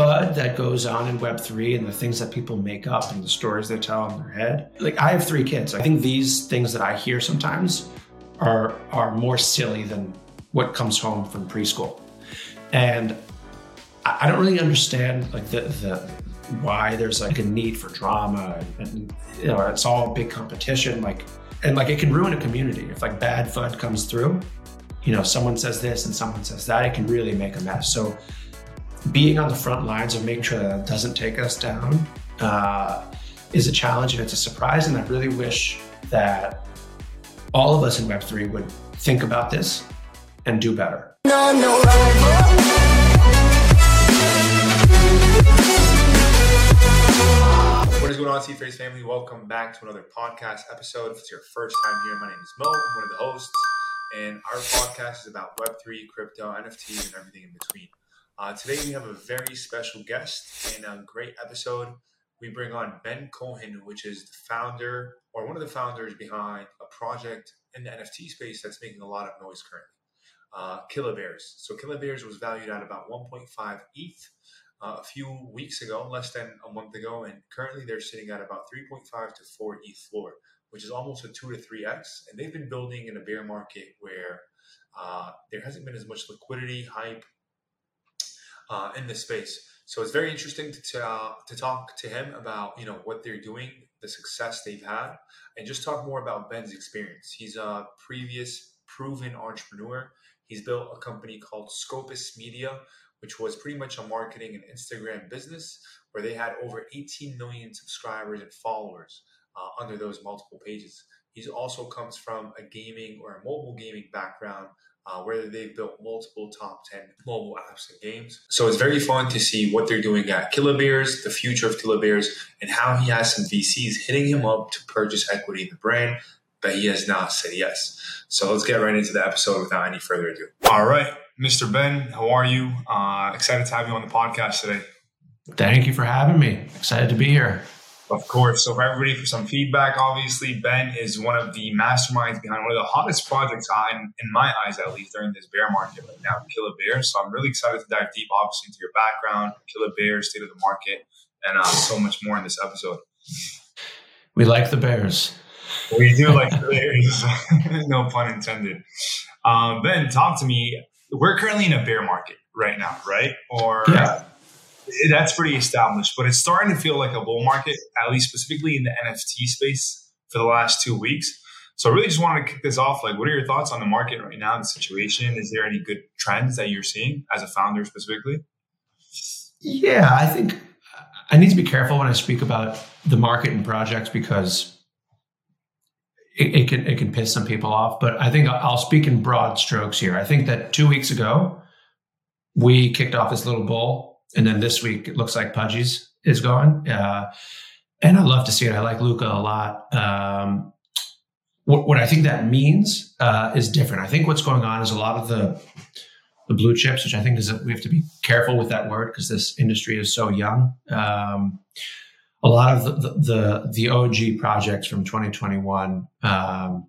FUD that goes on in Web3 and the things that people make up and the stories they tell in their head. Like I have three kids. I think these things that I hear sometimes are are more silly than what comes home from preschool. And I don't really understand like the the why there's like a need for drama and, you know it's all big competition like and like it can ruin a community if like bad FUD comes through you know someone says this and someone says that it can really make a mess so being on the front lines of making sure that it doesn't take us down uh, is a challenge and it's a surprise and i really wish that all of us in web3 would think about this and do better no, no, no, What is going on, Seedphrase family? Welcome back to another podcast episode. If it's your first time here, my name is Moe. I'm one of the hosts, and our podcast is about Web3, crypto, NFT, and everything in between. Uh, today, we have a very special guest and a great episode. We bring on Ben Cohen, which is the founder or one of the founders behind a project in the NFT space that's making a lot of noise currently. Uh, Killabears. So Killabears was valued at about 1.5 ETH uh, a few weeks ago, less than a month ago, and currently they're sitting at about 3.5 to 4 ETH floor, which is almost a 2 to 3x. And they've been building in a bear market where uh, there hasn't been as much liquidity, hype uh, in this space. So it's very interesting to, to, to talk to him about you know what they're doing, the success they've had, and just talk more about Ben's experience. He's a previous proven entrepreneur. He's built a company called Scopus Media, which was pretty much a marketing and Instagram business where they had over 18 million subscribers and followers uh, under those multiple pages. He also comes from a gaming or a mobile gaming background uh, where they've built multiple top 10 mobile apps and games. So it's very fun to see what they're doing at Killabears, the future of Killabears, and how he has some VCs hitting him up to purchase equity in the brand, but he has not said yes. So let's get right into the episode without any further ado. All right. Mr. Ben, how are you? Uh, excited to have you on the podcast today. Thank you for having me. Excited to be here. Of course. So, for everybody, for some feedback, obviously, Ben is one of the masterminds behind one of the hottest projects, in, in my eyes at least, during this bear market right now, Killabear. So, I'm really excited to dive deep, obviously, into your background, Killabear, state of the market, and uh, so much more in this episode. We like the Bears. We do like the Bears. no pun intended. Um, ben, talk to me we're currently in a bear market right now, right? Or yeah. That's pretty established, but it's starting to feel like a bull market, at least specifically in the NFT space for the last two weeks. So I really just wanted to kick this off. Like, what are your thoughts on the market right now, the situation? Is there any good trends that you're seeing as a founder specifically? Yeah, I think I need to be careful when I speak about the market and projects because it, it, can it can piss some people off. But I think I'll speak in broad strokes here. I think that two weeks ago we kicked off this little bull, and then this week it looks like Pudgies is gone. Uh, and I love to see it. I like Luca a lot. Um, what, what, I think that means uh, is different. I think what's going on is a lot of the the blue chips, which I think is that we have to be careful with that word because this industry is so young. Um, a lot of the the, the OG projects from 2021. Um,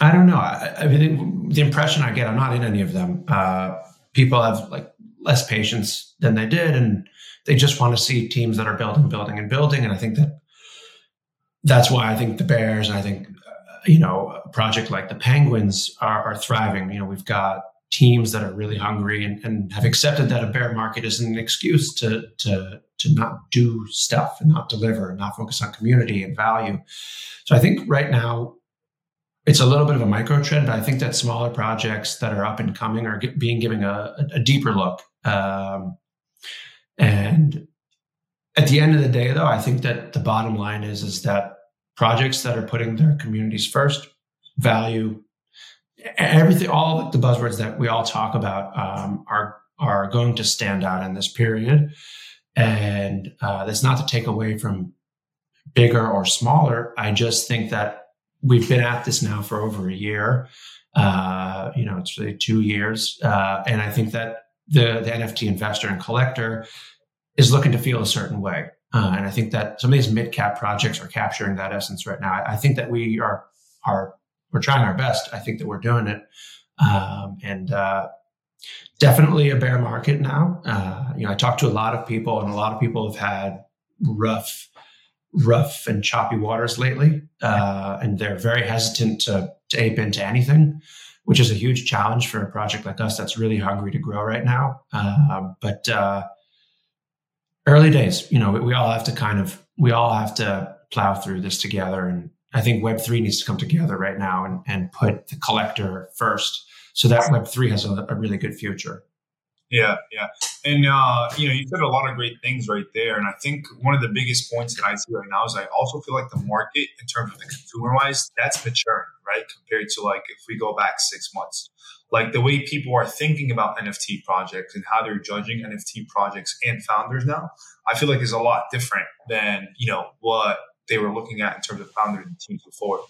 I don't know. I, I, mean, the impression I get, I'm not in any of them. Uh, people have like less patience than they did, and they just want to see teams that are building, building, and building. And I think that that's why I think the Bears and I think uh, you know a project like the Penguins are, are thriving. You know, we've got teams that are really hungry and, and have accepted that a bear market isn't an excuse to to to not do stuff and not deliver and not focus on community and value. So I think right now it's a little bit of a micro trend, but I think that smaller projects that are up and coming are being given a, a deeper look. Um, and at the end of the day, though, I think that the bottom line is is that projects that are putting their communities first, value, everything, all the buzzwords that we all talk about um, are are going to stand out in this period. And uh, that's not to take away from bigger or smaller. I just think that we've been at this now for over a year. Uh, you know, it's really two years. Uh, and I think that the, the NFT investor and collector is looking to feel a certain way. Uh, and I think that some of these mid cap projects are capturing that essence right now. I, I, think that we are, are, we're trying our best. I think that we're doing it. Um, and, uh, definitely a bear market now. Uh, you know, I talked to a lot of people, and a lot of people have had rough, rough and choppy waters lately, uh, and they're very hesitant to, to ape into anything, which is a huge challenge for a project like us that's really hungry to grow right now. Uh, but uh, early days, you know, we, we all have to kind of we all have to plow through this together, and I think Web three needs to come together right now and and put the collector first so that Web three has a, a, really good future. Yeah, yeah, and uh, you know, you said a lot of great things right there, and I think one of the biggest points that I see right now is I also feel like the market, in terms of the consumer wise, that's maturing, right, compared to like if we go back six months, like the way people are thinking about NFT projects and how they're judging NFT projects and founders now, I feel like is a lot different than you know what they were looking at in terms of founders and teams before.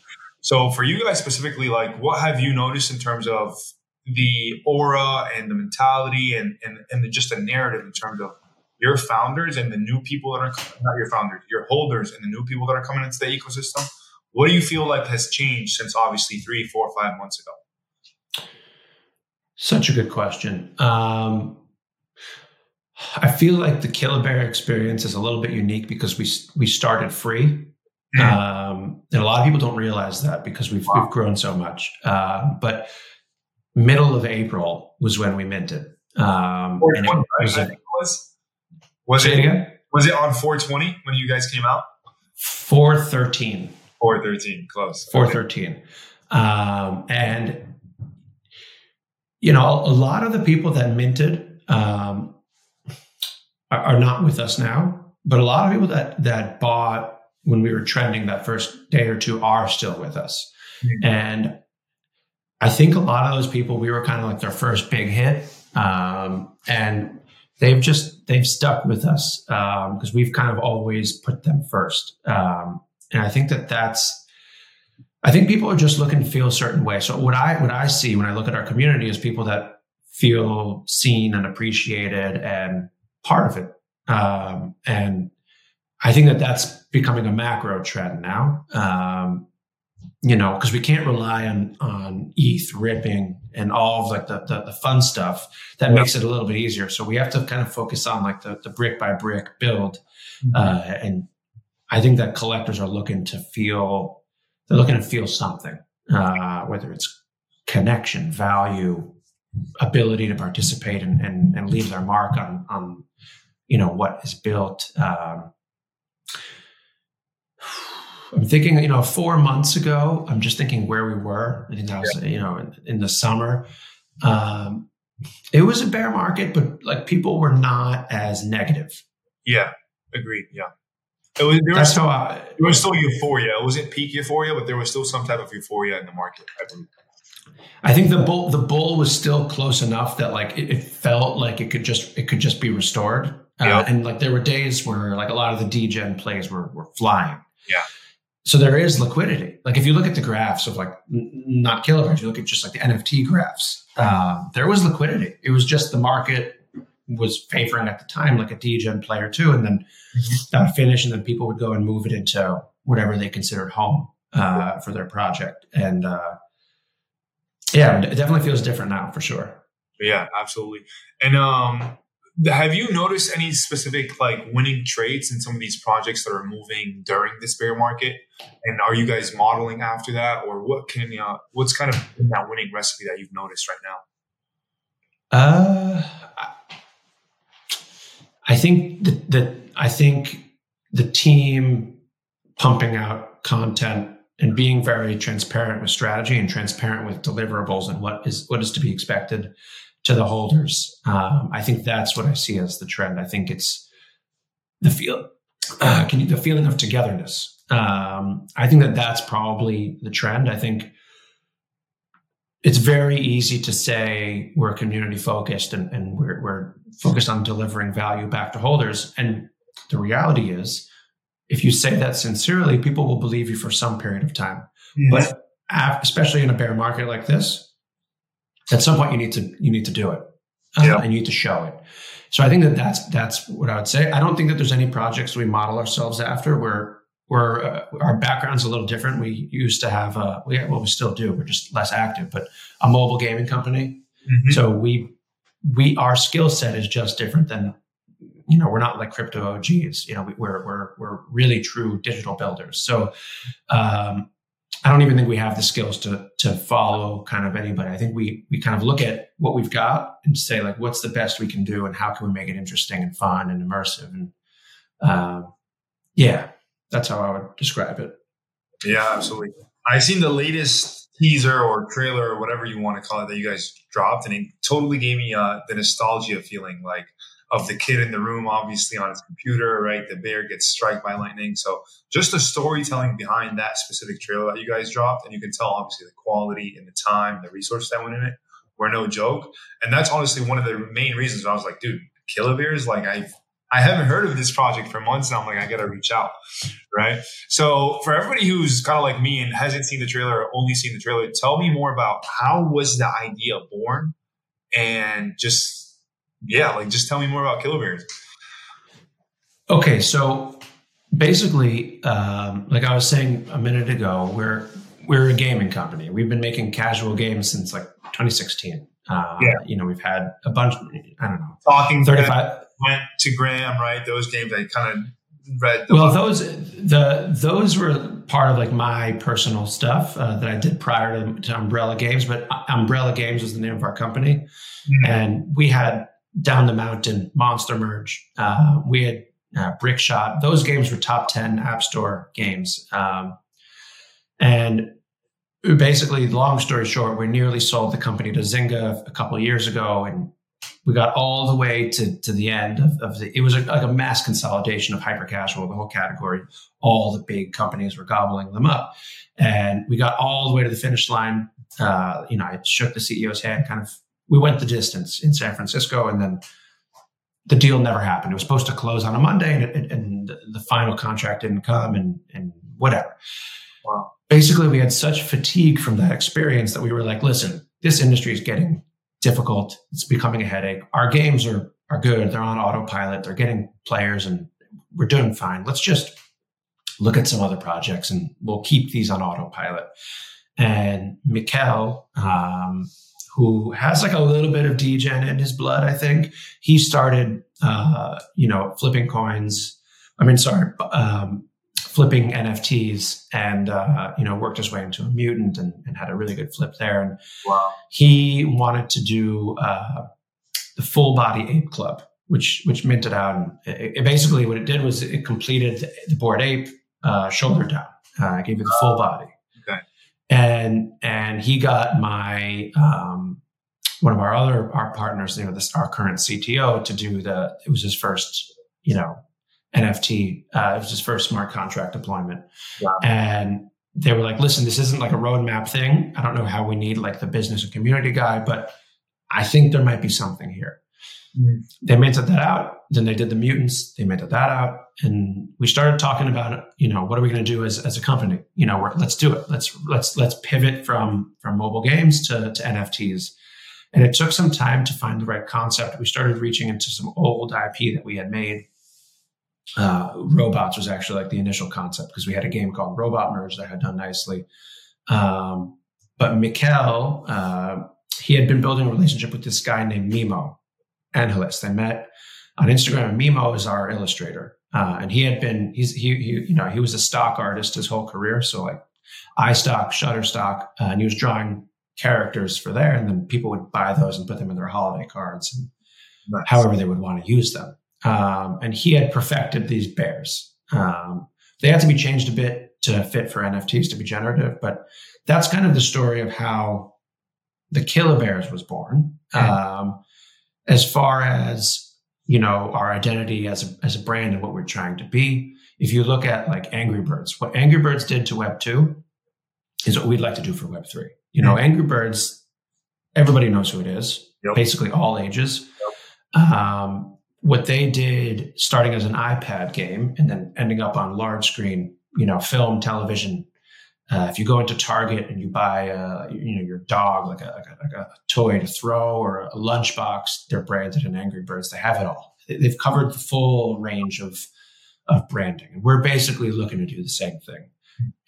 So for you guys specifically, like what have you noticed in terms of the aura and the mentality and, and, and the, just the narrative in terms of your founders and the new people that are not your founders, your holders and the new people that are coming into the ecosystem? What do you feel like has changed since obviously three, four, five months ago? Such a good question. Um, I feel like the Killabear experience is a little bit unique because we we started free, Mm-hmm. Um, and a lot of people don't realize that because we've, wow. we've grown so much. Uh, but middle of April was when we minted. Um, and it was, it was, was it, again? was it on 420 when you guys came out? 413. 413, close. 413. Okay. Um, and, you know, a lot of the people that minted um, are, are not with us now, but a lot of people that, that bought when we were trending that first day or two are still with us. Mm-hmm. And I think a lot of those people, we were kind of like their first big hit. Um, and they've just, they've stuck with us because um, we've kind of always put them first. Um, and I think that that's, I think people are just looking to feel a certain way. So what I, what I see when I look at our community is people that feel seen and appreciated and part of it. Um, and I think that that's becoming a macro trend now. Um, you know, because we can't rely on on ETH ripping and all of like the the, the fun stuff that yep. makes it a little bit easier. So we have to kind of focus on like the the brick by brick build, mm-hmm. uh, and I think that collectors are looking to feel they're looking to feel something, uh, whether it's connection, value, ability to participate and and, and leave their mark on on you know what is built. Um, I'm thinking, you know, four months ago, I'm just thinking where we were. I think that was, yeah. you know, in, in the summer. Um, it was a bear market, but like people were not as negative. Yeah, agreed. Yeah. It was, there, was still, I, there was still euphoria. It wasn't peak euphoria, but there was still some type of euphoria in the market. I believe. I think the bull the bull was still close enough that like it, it felt like it could just it could just be restored. Uh, and like there were days where like a lot of the degen plays were were flying. Yeah. So there is liquidity. Like if you look at the graphs of like not kilobytes, you look at just like the NFT graphs. Um, there was liquidity. It was just the market was favoring at the time like a degen player too, and then mm-hmm. that would finish, and then people would go and move it into whatever they considered home uh, for their project. And uh, yeah, it definitely feels different now for sure. Yeah, absolutely. And um, have you noticed any specific like winning traits in some of these projects that are moving during this bear market? And are you guys modeling after that, or what can uh, what's kind of that winning recipe that you've noticed right now? Uh, I think that, I think the team pumping out content and being very transparent with strategy and transparent with deliverables and what is what is to be expected to the holders. Um, I think that's what I see as the trend. I think it's the feel, uh, can you, the feeling of togetherness. Um, I think that that's probably the trend. I think it's very easy to say we're community focused and, and we're, we're focused on delivering value back to holders. And the reality is, if you say that sincerely, people will believe you for some period of time. But especially in a bear market like this, at some point you need to you need to do it uh, yeah. and you need to show it so i think that that's that's what i would say i don't think that there's any projects we model ourselves after where where uh, our background's a little different we used to have uh we well we still do we're just less active but a mobile gaming company mm-hmm. so we we our skill set is just different than you know we're not like crypto OGs. You know, we, we're we're we're really true digital builders. So um, I don't even think we have the skills to to follow kind of anybody. I think we we kind of look at what we've got and say like, what's the best we can do, and how can we make it interesting and fun and immersive. And um, yeah, that's how I would describe it. Yeah, absolutely. I seen the latest teaser or trailer or whatever you want to call it that you guys dropped, and it totally gave me uh, the nostalgia feeling, like of the kid in the room, obviously on his computer, right? The bear gets struck by lightning. So just the storytelling behind that specific trailer that you guys dropped, and you can tell obviously the quality and the time, the resources that went in it were no joke. And that's honestly one of the main reasons I was like, dude, Killabears, like I've I haven't heard of this project for months now. I'm like, I gotta reach out, right? So for everybody who's kind of like me and hasn't seen the trailer or only seen the trailer, tell me more about how was the idea born, and just yeah, like just tell me more about Killabears. Okay, so basically, um, like I was saying a minute ago, we're we're a gaming company. We've been making casual games since like 2016. Uh, yeah. You know, we've had a bunch. I don't know, talking 35 went to Graham, right? Those games I kind of read. well, those the those were part of like my personal stuff uh, that I did prior to, to, Umbrella Games. But Umbrella Games was the name of our company, mm-hmm. and we had Down the Mountain, Monster Merge. Uh, we had uh, Brick Shot. Those games were top ten App Store games, um, and basically, long story short, we nearly sold the company to Zynga a couple of years ago, and we got all the way to, to the end of, of the, it was a, like a mass consolidation of hyper casual, the whole category. All the big companies were gobbling them up. And we got all the way to the finish line. Uh, you know, I shook the CEO's hand, kind of, we went the distance in San Francisco and then the deal never happened. It was supposed to close on a Monday and, it, and the final contract didn't come and, and whatever. Wow. Basically, we had such fatigue from that experience that we were like, listen, this industry is getting difficult. It's becoming a headache. Our games are are good. They're on autopilot. They're getting players, and we're doing fine. Let's just look at some other projects, and we'll keep these on autopilot. And Mikkel, um, who has like a little bit of degen in his blood, I think he started, uh, you know, flipping coins. I mean, sorry, um, flipping NFTs and uh, you know worked his way into a mutant and, and, had a really good flip there. And wow. he wanted to do uh, the full body ape club, which which minted out. And it, it basically what it did was it completed the Bored Ape uh, shoulder down. Uh, gave you the full body. Okay. And and he got my um, one of our other our partners, you know, this our current CTO to do the. It was his first, you know, NFT. Uh, it was his first smart contract deployment. Wow. And they were like, listen, this isn't like a roadmap thing. I don't know how we need like the business and community guy, but I think there might be something here. Mm-hmm. They minted that out. Then they did the mutants. They minted that out. And we started talking about, you know, what are we going to do as, as a company? You know, let's do it. Let's, let's, let's pivot from, from mobile games to, to NFTs. And it took some time to find the right concept. We started reaching into some old IP that we had made uh, robots was actually like the initial concept because we had a game called Robot Merge that had done nicely. Um, but Mikkel, uh, he had been building a relationship with this guy named Mimo Angeles. They met on Instagram, and Mimo is our illustrator. Uh, and he had been, he's, he, he, you know, he was a stock artist his whole career. So like iStock, Shutterstock, uh, and he was drawing characters for there. And then people would buy those and put them in their holiday cards and nice. however they would want to use them. Um, and he had perfected these bears. Um, they had to be changed a bit to fit for NFTs to be generative, but that's kind of the story of how the Killabears was born. Um, as far as you know, our identity as a, as a brand and what we're trying to be. If you look at like Angry Birds, what Angry Birds did to Web two is what we'd like to do for Web three. You know, Angry Birds, everybody knows who it is. Yep. Basically, all ages. Yep. Um, what they did starting as an iPad game and then ending up on large screen, you know, film, television. Uh, if you go into Target and you buy, uh, you know, your dog like a, like a, like a toy to throw or a lunchbox, they're branded in Angry Birds. They have it all. They've covered the full range of of branding, and we're basically looking to do the same thing.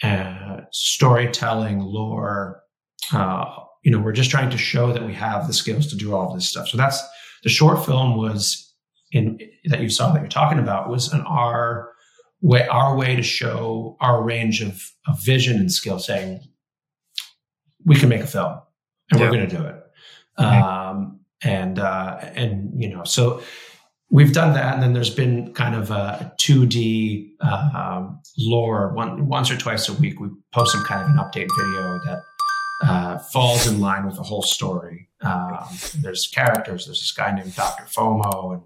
Uh, storytelling, lore. Uh, you know, we're just trying to show that we have the skills to do all this stuff. So that's the short film was in that you saw that you're talking about was an our way our way to show our range of, of vision and skill, saying we can make a film and yeah. we're going to do it. Mm-hmm. Um, and uh, and you know so we've done that, and then there's been kind of a 2D um, lore. One, once or twice a week, we post some kind of an update video that uh, falls in line with the whole story. Um, there's characters. There's this guy named Dr. FOMO and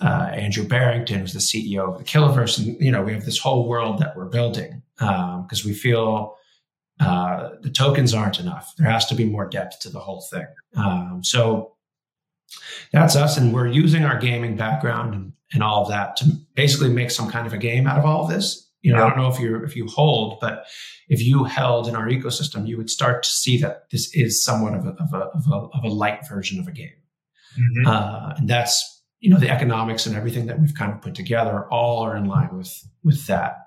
uh, Andrew Barrington, who's the CEO of the Killiverse, and you know we have this whole world that we're building because um, we feel uh, the tokens aren't enough. There has to be more depth to the whole thing. Um, so that's us, and we're using our gaming background and, and, all of that to basically make some kind of a game out of all of this. You know, I don't know if you if you hold, but if you held in our ecosystem, you would start to see that this is somewhat of a of a of a, of a light version of a game, mm-hmm. uh, and that's you know the economics and everything that we've kind of put together all are in line with with that.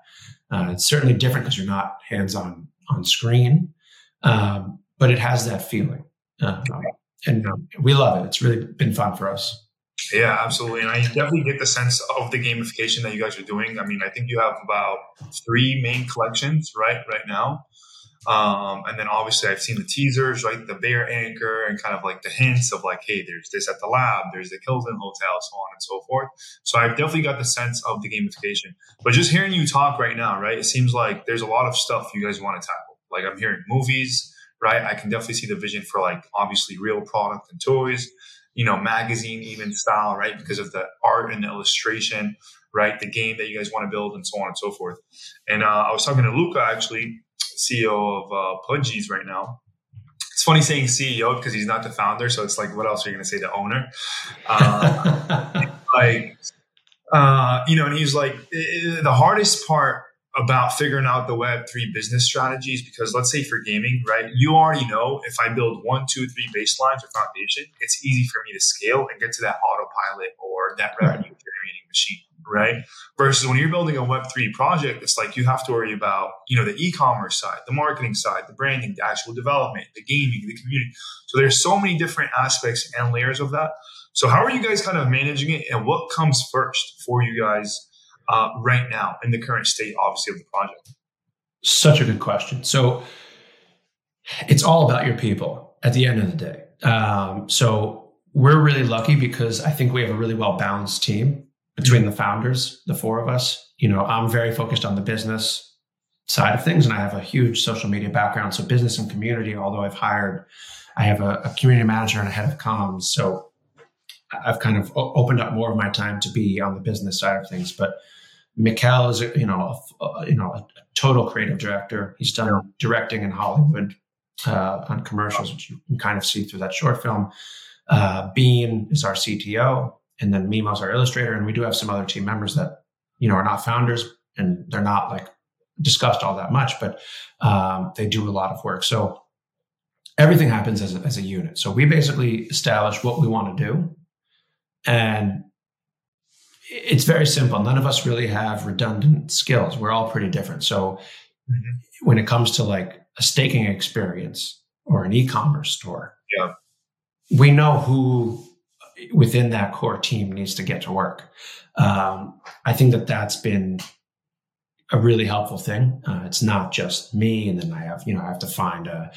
Uh, it's certainly different because you're not hands on on screen, um, but it has that feeling. Uh, and we love it. It's really been fun for us. Yeah, absolutely. And I definitely get the sense of the gamification that you guys are doing. I mean, I think you have about three main collections, right, right now. Um, and then obviously I've seen the teasers, right? The bear anchor and kind of like the hints of like, hey, there's this at the lab, there's the Kilton Hotel, so on and so forth. So I've definitely got the sense of the gamification. But just hearing you talk right now, right? It seems like there's a lot of stuff you guys want to tackle. Like I'm hearing movies, right? I can definitely see the vision for like obviously real product and toys, you know, magazine even style, right? Because of the art and the illustration, right? The game that you guys want to build and so on and so forth. And uh, I was talking to Luca, actually, CEO of uh, Pudgies right now. It's funny saying CEO because he's not the founder, so it's like, what else are you going to say? The owner, uh, like, uh, you know. And he's like, the hardest part about figuring out the Web3 business strategies because let's say for gaming, right, you already know if I build one, two, three baselines or foundation, it's easy for me to scale and get to that autopilot or that revenue generating machine, right? Versus when you're building a Web3 project, it's like you have to worry about, you know, the e-commerce side, the marketing side, the branding, the actual development, the gaming, the community. So there's so many different aspects and layers of that. So how are you guys kind of managing it and what comes first for you guys uh, right now in the current state, obviously, of the project? Such a good question. So it's all about your people at the end of the day. Um, so we're really lucky because I think we have a really well balanced team between the founders, the four of us. You know, I'm very focused on the business side of things, and I have a huge social media background. So business and community, although I've hired, I have a, a community manager and a head of comms. So I've kind of opened up more of my time to be on the business side of things. But Mikkel is, you know, a, you know, a total creative director. He's done yeah. directing in Hollywood uh, on commercials, which you can kind of see through that short film. Uh, Bean is our CTO, and then Mimo's our illustrator, and we do have some other team members that you know are not founders, and they're not like discussed all that much, but um, they do a lot of work. So everything happens as a, as a unit. So we basically establish what we want to do, and it's very simple. None of us really have redundant skills. We're all pretty different. So mm-hmm. when it comes to like a staking experience or an e-commerce store, yeah. we know who within that core team needs to get to work. Um, I think that that's been a really helpful thing. Uh, it's not just me, and then I have you know I have to find a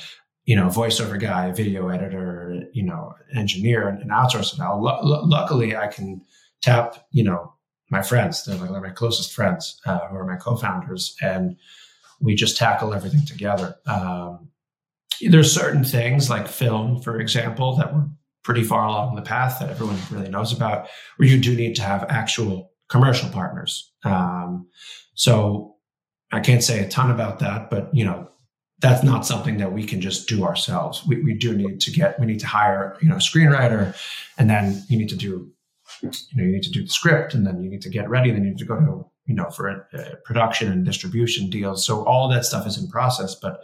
you know voiceover guy, a video editor, you know, engineer, and, and outsource it. Now, l- luckily, I can tap, you know, my friends. They're like my closest friends uh, who are my co-founders, and we just tackle everything together. Um, there's certain things like film, for example, that we're pretty far along the path that everyone really knows about, where you do need to have actual commercial partners. Um, so I can't say a ton about that, but you know, that's not something that we can just do ourselves. We, we do need to get, we need to hire, you know, a screenwriter, and then you need to do you know, you need to do the script and then you need to get ready. Then you need to go to, you know, for a, production and distribution deals. So all that stuff is in process, but,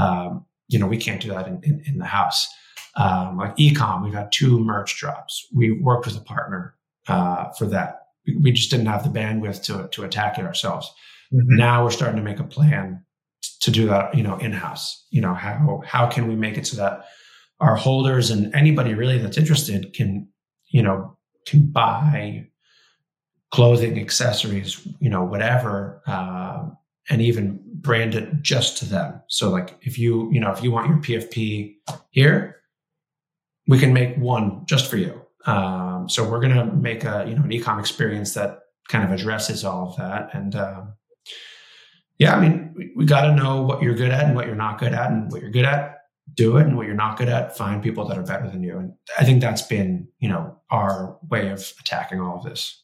um, you know, we can't do that in, in, in the house. Um, like ecom, we've had two merch drops. We worked with a partner, uh, for that. We, just didn't have the bandwidth to, to attack it ourselves. Mm-hmm. Now we're starting to make a plan to do that, you know, in house. You know, how, how can we make it so that our holders and anybody really that's interested can you know, can buy clothing, accessories, you know, whatever, uh, and even brand it just to them. So like if you, you know, if you want your PFP here, we can make one just for you. Um, so we're going to make a, you know, an ecom experience that kind of addresses all of that. And, um, yeah, I mean, we, we got to know what you're good at and what you're not good at and what you're good at, do it. And what you're not good at, find people that are better than you. And I think that's been, you know, our way of attacking all of this.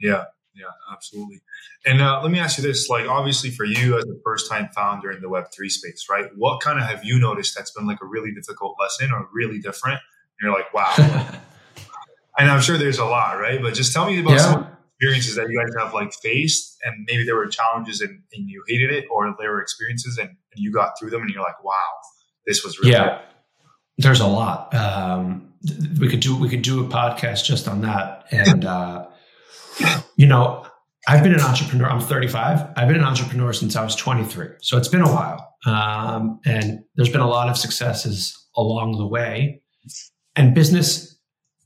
Yeah. Yeah, absolutely. And uh, let me ask you this: like, obviously, for you as a first-time founder in the Web three space, right? What kind of have you noticed that's been like a really difficult lesson or really different? And you're like, wow. and I'm sure there's a lot, right? But just tell me about yeah. some experiences that you guys have like faced, and maybe there were challenges and, and you hated it, or there were experiences and, and, you got through them, and you're like, wow, this was really yeah. Good. There's a lot. Um, we could do we could do a podcast just on that, and. uh you know, I've been an entrepreneur. I'm 35. I've been an entrepreneur since I was 23. So it's been a while. Um, and there's been a lot of successes along the way. And business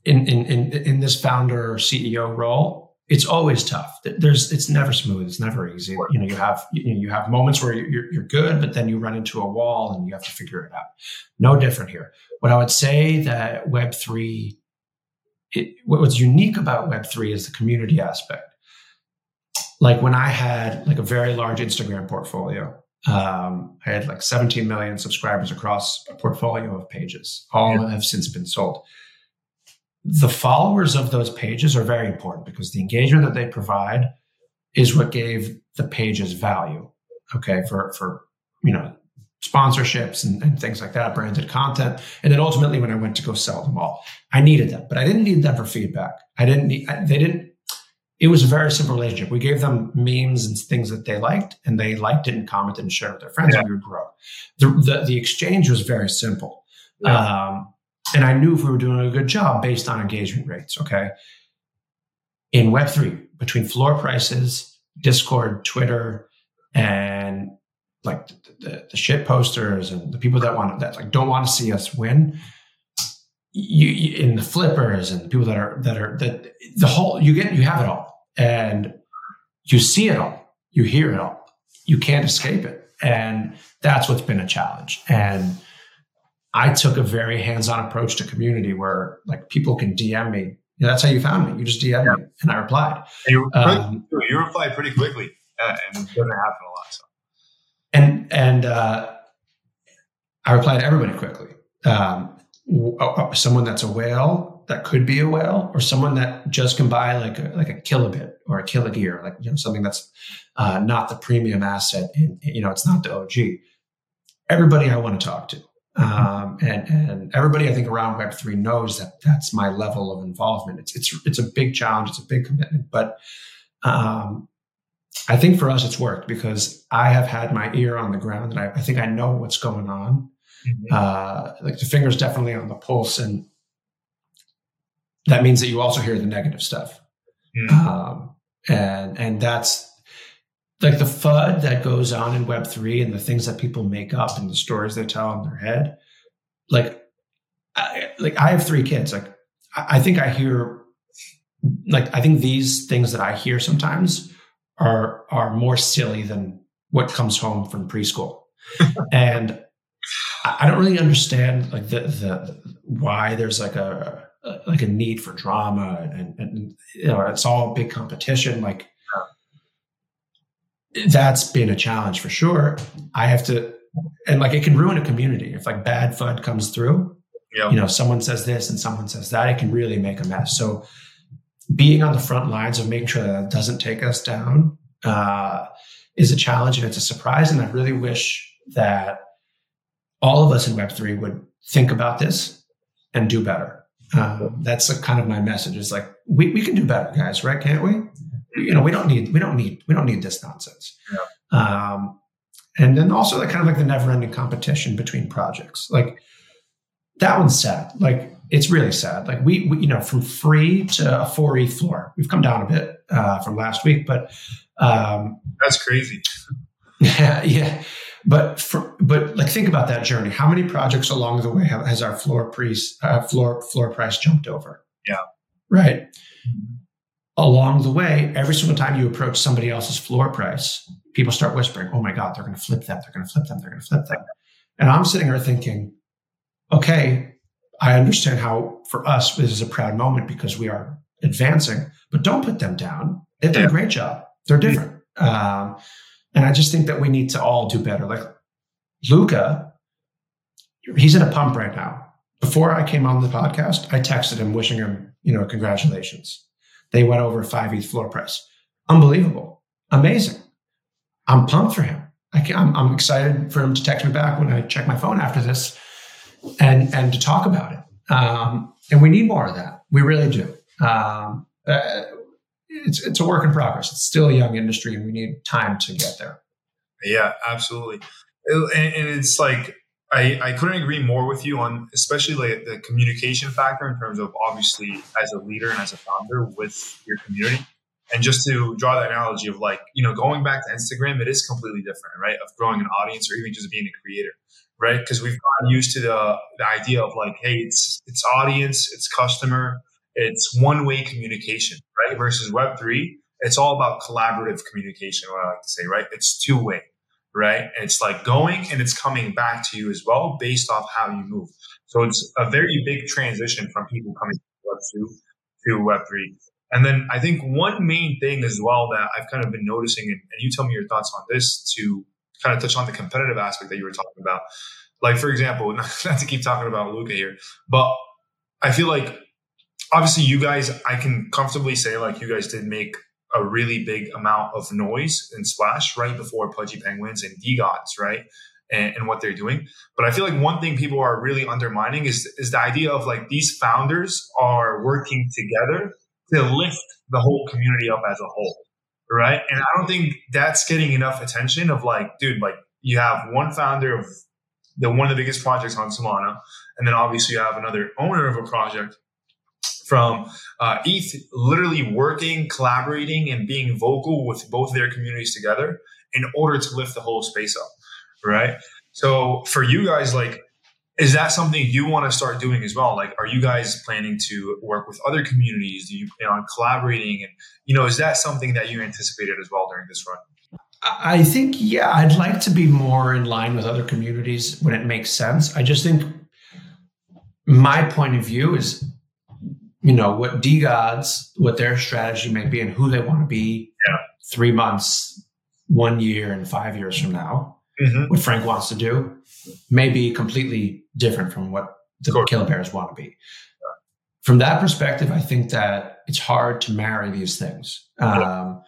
in, in, in, in this founder or CEO role, it's always tough. There's, it's never smooth. It's never easy. You know, you have, you, you have moments where you're, you're good, but then you run into a wall and you have to figure it out. No different here. What I would say that Web3 it, what's unique about Web3 is the community aspect. Like when I had like a very large Instagram portfolio, um, I had like 17 million subscribers across a portfolio of pages. All yeah. have since been sold. The followers of those pages are very important because the engagement that they provide is what gave the pages value. Okay, for for you know sponsorships and, and, things like that, branded content. And then ultimately, when I went to go sell them all, I needed them, but I didn't need them for feedback. I didn't need, I, they didn't, it was a very simple relationship. We gave them memes and things that they liked, and they liked it and commented and shared with their friends, yeah. and we would grow. The, the, the, exchange was very simple. Yeah. Um, and I knew if we were doing a good job based on engagement rates, okay? In Web3, between floor prices, Discord, Twitter, and like the, the shit posters and the people that want that like don't want to see us win you, you in the flippers and the people that are that are that the whole you get you have it all and you see it all. You hear it all. You can't escape it. And that's what's been a challenge. And i took a very hands-on approach to community where like people can dm me. You know, that's how you found me. You just dm yeah. me and i replied. You, um, you replied pretty quickly uh, and it doesn't happen a lot so. And and uh, I reply to everybody quickly. Um, someone that's a whale that could be a whale, or someone that just can buy like a, like a kilobit or a kilogear, like you know something that's uh, not the premium asset. In, you know, it's not the OG. Everybody I want to talk to, um, and and everybody I think around Web three knows that that's my level of involvement. It's it's it's a big challenge. It's a big commitment, but um, I think for us, it's worked because I have had my ear on the ground and I, I think I know what's going on. Mm-hmm. Uh, like the finger's definitely on the pulse. And that means that you also hear the negative stuff. Um, and, and that's like the FUD that goes on in Web3 and the things that people make up and the stories they tell in their head. Like, I, like I have three kids. Like, I, I think I hear, like, I think these things that I hear sometimes are are more silly than what comes home from preschool. and I don't really understand like the the why there's like a like a need for drama and, and you know it's all big competition like that's been a challenge for sure. I have to and like it can ruin a community if like bad FUD comes through. Yep. You know, someone says this and someone says that, it can really make a mess. So being on the front lines of making sure that doesn't take us down uh, is a challenge and it's a surprise. And I really wish that all of us in Web3 would think about this and do better. Um, that's a, kind of my message is like, we, we can do better guys, right? Can't we? You know, we don't need, we don't need, we don't need this nonsense. Yeah. Um, and then also the kind of like the never ending competition between projects. Like that one's sad. Like it's really sad. Like we, we, you know, from free to a four ETH floor, we've come down a bit uh, from last week, but um, that's crazy. Yeah, yeah. But for, but like think about that journey. How many projects along the way have, has our floor price uh, floor floor price jumped over? Yeah, right? Mm-hmm. Along the way, every single time you approach somebody else's floor price, people start whispering, "Oh my God, they're going to flip that! They're going to flip them! They're going to flip that!" And I'm sitting here thinking, "Okay, I understand how for us this is a proud moment because we are advancing, but don't put them down. They've done yeah. a great job. They're different." Um, and I just think that we need to all do better. Like Luca, he's in a pump right now. Before I came on the podcast, I texted him wishing him, you know, congratulations. They went over five ETH floor price. Unbelievable. Amazing. I'm pumped for him. I am I'm excited for him to text me back when I check my phone after this and, and to talk about it. Um, and we need more of that. We really do. Um, uh, it's, it's a work in progress. It's still a young industry and we need time to get there. Yeah, absolutely. And, and it's like, I, I couldn't agree more with you on especially like the communication factor in terms of obviously as a leader and as a founder with your community. And just to draw that analogy of like, you know, going back to Instagram, it is completely different, right? Of growing an audience or even just being a creator, right? Because we've gotten used to the, the idea of like, hey, it's it's audience, it's customer, it's one way communication, right? Versus Web3, it's all about collaborative communication, what I like to say, right? It's two way right? It's like going and it's coming back to you as well based off how you move. So it's a very big transition from people coming from Web 2 to Web 3. And then I think one main thing as well that I've kind of been noticing, and, you tell me your thoughts on this to kind of touch on the competitive aspect that you were talking about. Like, for example, not to keep talking about Luca here, but I feel like obviously you guys, I can comfortably say like you guys did make a really big amount of noise and splash right before Pudgy Penguins and DeGods, right? And, and, what they're doing. But I feel like one thing people are really undermining is is the idea of like these founders are working together to lift the whole community up as a whole, right? And I don't think that's getting enough attention. Of like, dude, like you have one founder of the one of the biggest projects on Solana, and then obviously you have another owner of a project from uh, ETH literally working, collaborating, and being vocal with both their communities together in order to lift the whole space up, right? So for you guys, like, is that something you want to start doing as well? Like, are you guys planning to work with other communities? Do you plan on collaborating? And you know, is that something that you anticipated as well during this run? I think, yeah, I'd like to be more in line with other communities when it makes sense. I just think my point of view is you know what DeGods, what their strategy may be, and who they want to be yeah. three months, one year, and five years from now. Mm-hmm. What Frank wants to do may be completely different from what the Killabears want to be. Yeah. From that perspective, I think that it's hard to marry these things. Um,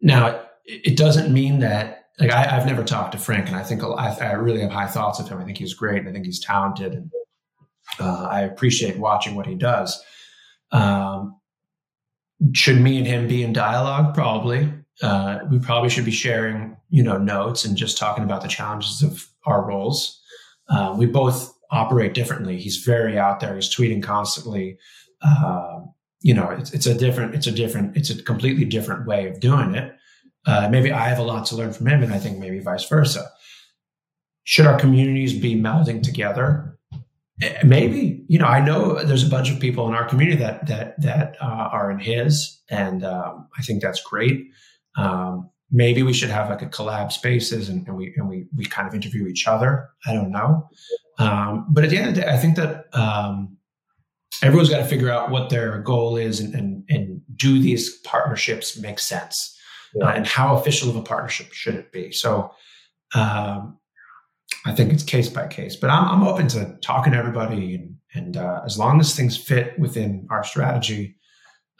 now, it, it, doesn't mean that like I, have never talked to Frank, and I think I, I, really have high thoughts of him. I think he's great, and I think he's talented, and uh, I appreciate watching what he does. Um, should me and him be in dialogue? Probably. Uh, we probably should be sharing, you know, notes and just talking about the challenges of our roles. Uh, we both operate differently. He's very out there. He's tweeting constantly. Uh, you know, it's, it's, a different, it's a different, it's a completely different way of doing it. Uh, maybe I have a lot to learn from him, and I think maybe vice versa. Should our communities be melding together? Maybe you know i know there's a bunch of people in our community that that that uh, are in his and um, i think that's great. Um, maybe we should have like a collab spaces and, and, we and we we kind of interview each other. I don't know. Um, but at the end of the day i think that um, everyone's got to figure out what their goal is and and, and do these partnerships make sense yeah. uh, and how official of a partnership should it be. So um, I think it's case by case, but I'm, I'm open to talking to everybody, and, and uh, as long as things fit within our strategy,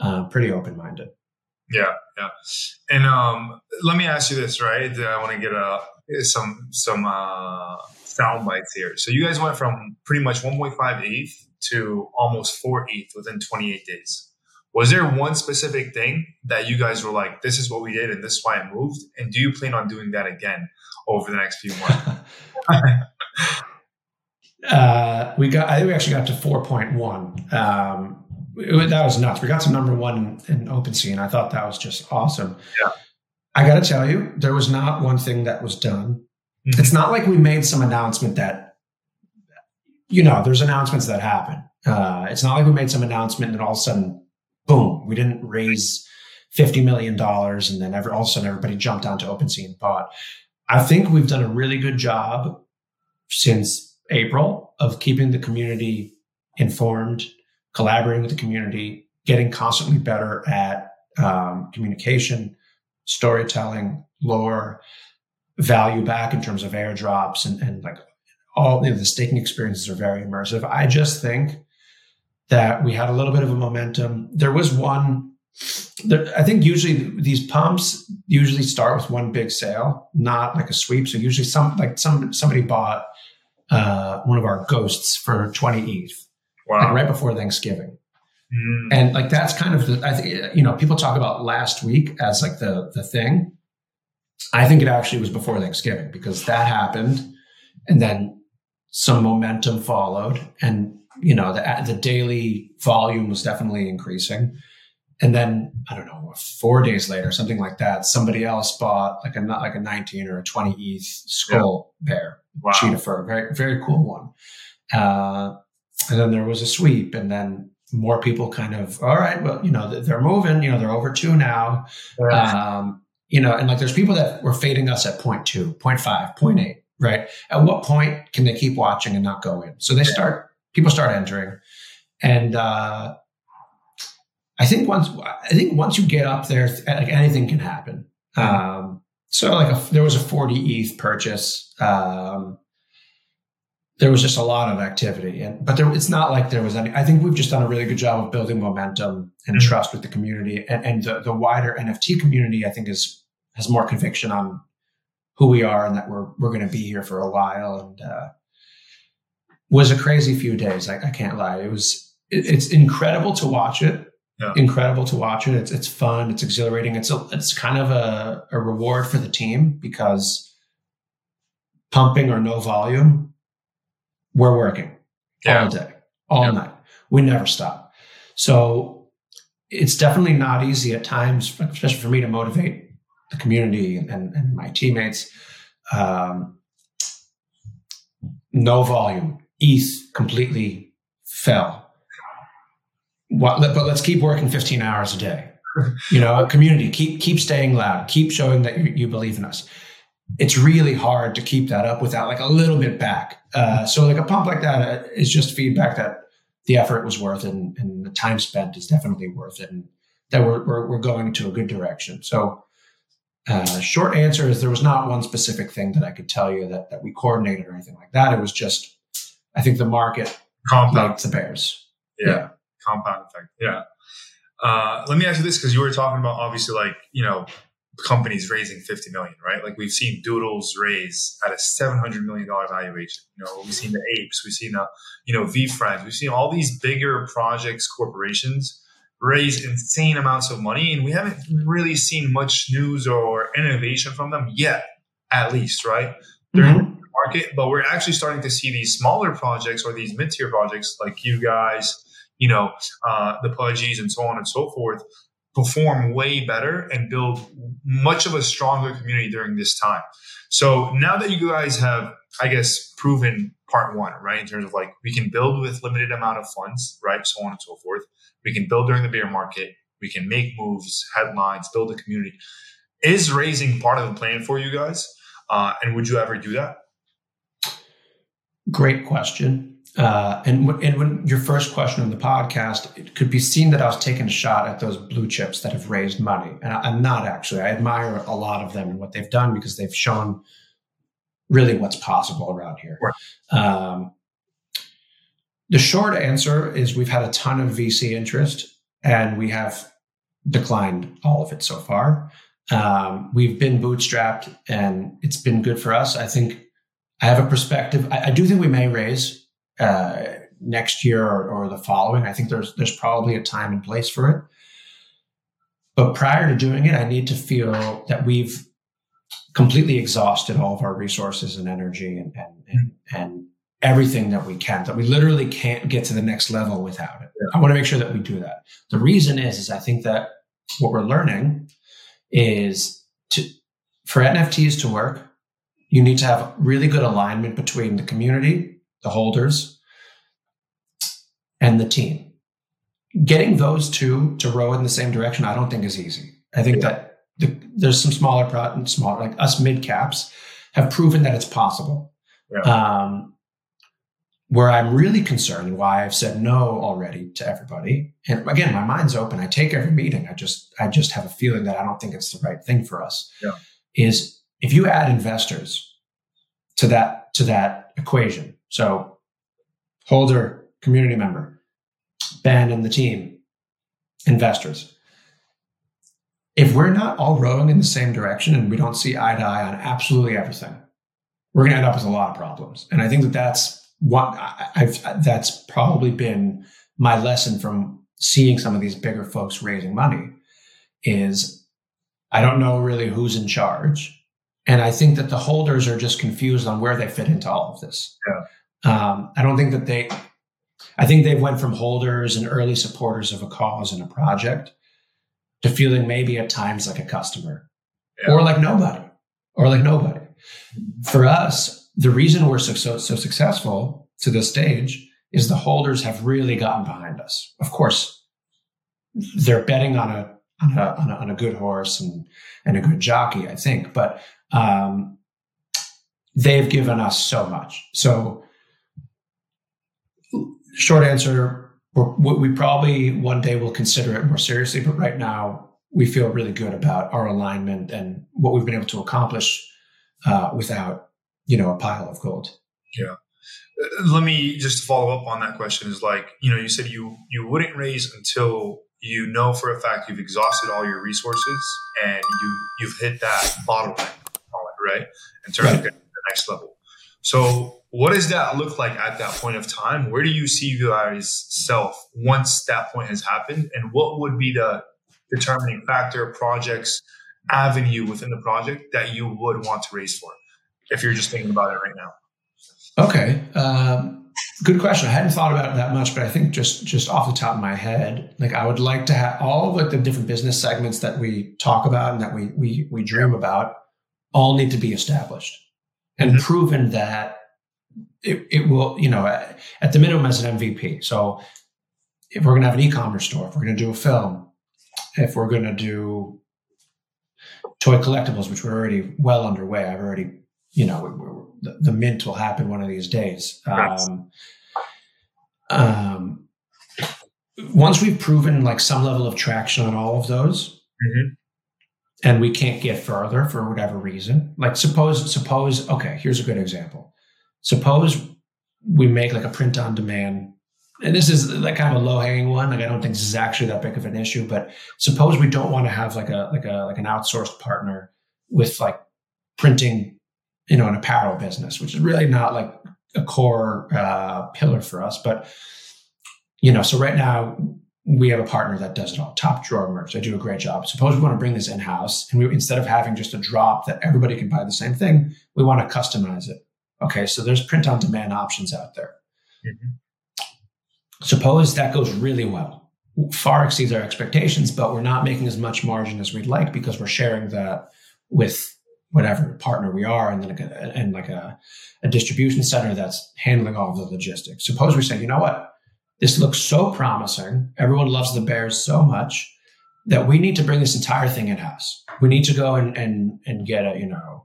uh, pretty open minded. Yeah, yeah. And um, let me ask you this, right? I want to get a some some uh, sound bites here. So you guys went from pretty much 1.5 ETH to almost 4 ETH within 28 days. Was there one specific thing that you guys were like, "This is what we did, and this is why it moved"? And do you plan on doing that again over the next few months? uh, we got. I think we actually got to four point one. Um, it, that was nuts. We got to number one in, in OpenSea, and I thought that was just awesome. Yeah. I got to tell you, there was not one thing that was done. Mm-hmm. It's not like we made some announcement that, you know, there's announcements that happen. Uh, it's not like we made some announcement and all of a sudden boom, we didn't raise $50 million and then every, all of a sudden everybody jumped onto OpenSea and bought. I think we've done a really good job since April of keeping the community informed, collaborating with the community, getting constantly better at um, communication, storytelling, lore, value back in terms of airdrops and, and like all you know, the staking experiences are very immersive. I just think that we had a little bit of a momentum. There was one, there, I think usually these pumps usually start with one big sale, not like a sweep. So usually some like some somebody bought uh, one of our ghosts for 20 ETH, wow. like right before Thanksgiving. Mm. And like that's kind of the I think you know people talk about last week as like the the thing. I think it actually was before Thanksgiving because that happened, and then some momentum followed, and you know the the daily volume was definitely increasing. And then I don't know, four days later, something like that, somebody else bought like a like a 19 or a 20 ETH skull yeah. bear, wow. cheetah fur, very very cool one. Uh, and then there was a sweep, and then more people kind of, all right, well, you know, they're moving, you know, they're over two now. Um, you know, and like there's people that were fading us at point two, point five, point eight, right? At what point can they keep watching and not go in? So they start, people start entering. And, uh, I think once, I think once you get up there, like anything can happen. Um, so like a, there was a 40 ETH purchase. Um, there was just a lot of activity and but there, it's not like there was any i think we've just done a really good job of building momentum and mm-hmm. trust with the community and, and the, the wider nft community i think is has more conviction on who we are and that we're we're going to be here for a while and uh, was a crazy few days I, I can't lie it was it, it's incredible to watch it yeah. incredible to watch it it's it's fun it's exhilarating it's a, it's kind of a, a reward for the team because pumping or no volume we're working yeah. all day, all yeah. night. We never stop. So it's definitely not easy at times, especially for me to motivate the community and, and my teammates. Um, no volume. ETH completely fell. What, but let's keep working 15 hours a day. You know, community, keep keep staying loud, keep showing that you, you believe in us it's really hard to keep that up without like a little bit back. Uh, so like a pump like that uh, just feedback that the effort was worth it and, and the time spent is definitely worth it and that we're, we're, we're going to a good direction. So uh, short answer is there was not one specific thing that I could tell you that, that we coordinated or anything like that. It was just, I think the market liked the bears. Yeah. yeah. Compound effect. Yeah. Uh, let me ask you this because you were talking about obviously like, you know, companies raising 50 million, right? Like we've seen Doodles raise at a 700 million dollar valuation. You know, we've seen the apes, we've seen the, you know, VeeFriends, we've seen all these bigger projects, corporations raise insane amounts of money, and we haven't really seen much news or innovation from them yet, at least, right? They're mm-hmm. in the market, but we're actually starting to see these smaller projects or these mid-tier projects like you guys, you know, uh, the Pudgies and so on and so forth perform way better and build much of a stronger community during this time. So now that you guys have, I guess, proven part one, right, in terms of like we can build with limited amount of funds, right, so on and so forth. We can build during the bear market. We can make moves, headlines, build a community. Is raising part of the plan for you guys? Uh, and would you ever do that? Great question. Uh, and, and when your first question on the podcast, it could be seen that I was taking a shot at those blue chips that have raised money. And I, am not actually. I admire a lot of them and what they've done because they've shown really what's possible around here. Um, the short answer is we've had a ton of VC interest and we have declined all of it so far. Um, we've been bootstrapped and it's been good for us. I think I have a perspective. I, I do think we may raise uh, next year or, or, the following. I think there's there's probably a time and place for it. But prior to doing it, I need to feel that we've completely exhausted all of our resources and energy and and, and, and everything that we can. That we literally can't get to the next level without it. Yeah. I want to make sure that we do that. The reason is is I think that what we're learning is to for NFTs to work, you need to have really good alignment between the community the holders, and the team. getting those two to row in the same direction, I don't think is easy. I think yeah. that the, there's some smaller, pro- smaller like us mid caps have proven that it's possible. Yeah. Um, where I'm really concerned why I've said no already to everybody. And again, my mind's open. I take every meeting. I just, I just have a feeling that I don't think it's the right thing for us. Yeah. Is if you add investors to that to that equation, so holder, community member, Ben and the team, investors. If we're not all rowing in the same direction and we don't see eye to eye on absolutely everything, we're going to end up with a lot of problems. And I think that that's what I've, that's probably been my lesson from seeing some of these bigger folks raising money is I don't know really who's in charge. And I think that the holders are just confused on where they fit into all of this. Yeah. Um, I don't think that they, I think they've went from holders and early supporters of a cause and a project to feeling maybe at times like a customer yeah. or like nobody or like nobody. For us, the reason we're so, so, so successful to this stage is the holders have really gotten behind us. Of course, they're betting on a on a, on a, on a good horse and and a good jockey, I think, but um, they've given us so much. So, short answer: we probably one day will consider it more seriously, but right now we feel really good about our alignment and what we've been able to accomplish uh, without you know a pile of gold. Yeah. Let me just follow up on that question. Is like you know you said you you wouldn't raise until you know for a fact you've exhausted all your resources and you you've hit that bottleneck, right? In terms right. of to the next level. So what does that look like at that point of time? Where do you see you guys self once that point has happened? And what would be the determining factor, projects, avenue within the project that you would want to raise for? if you're just thinking about it right now? Okay, um, good question. I hadn't thought about it that much, but I think just just off the top of my head, like I would like to have all of the different business segments that we talk about and that we we we dream about all need to be established and mm-hmm. proven that it, it will, you know, at, at the minimum as an MVP. So if we're going to have an e-commerce store, if we're going to do a film, if we're going to do toy collectibles, which we're already well underway, I've already you know, the, the, mint will happen one of these days. Um, um, once we've proven like some level of traction on all of those, mm-hmm. and we can't get further for whatever reason, like suppose, suppose, okay, here's a good example. Suppose we make like a print on demand and this is like kind of a low hanging one. Like I don't think this is actually that big of an issue, but suppose we don't want to have like a like a like an outsourced partner with like printing you know, an apparel business, which is really not like a core uh, pillar for us. But, you know, so right now we have a partner that does it all, top drawer merch. They do a great job. Suppose we want to bring this in house and we, instead of having just a drop that everybody can buy the same thing, we want to customize it. Okay. So there's print on demand options out there. Mm-hmm. Suppose that goes really well, far exceeds our expectations, but we're not making as much margin as we'd like because we're sharing that with whatever partner we are, and then like a, and like a, a distribution center that's handling all of the logistics. Suppose we say, you know what, this looks so promising. Everyone loves the Bears so much that we need to bring this entire thing in house. We need to go and and and get a you know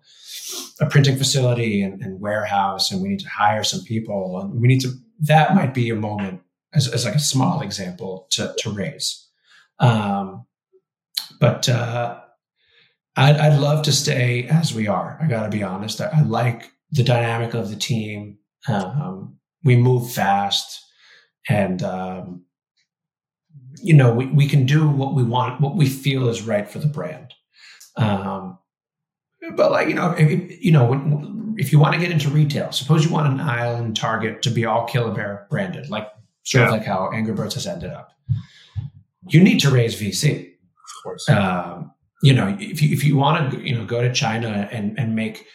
a printing facility and, and warehouse, and we need to hire some people, and we need to. That might be a moment as, as like a small example to to raise. Um, but uh, I'd, I'd love to stay as we are. I got to be honest. I, I, like the dynamic of the team. Um, we move fast, and um, you know we, we can do what we want, what we feel is right for the brand. Um, but like you know, if, you know, if you want to get into retail, suppose you want an aisle in Target to be all Killabear branded, like sort yeah. of like how Angry Birds has ended up. You need to raise VC. Of course. Um, you know, if you, if you want to, you know, go to China and, and make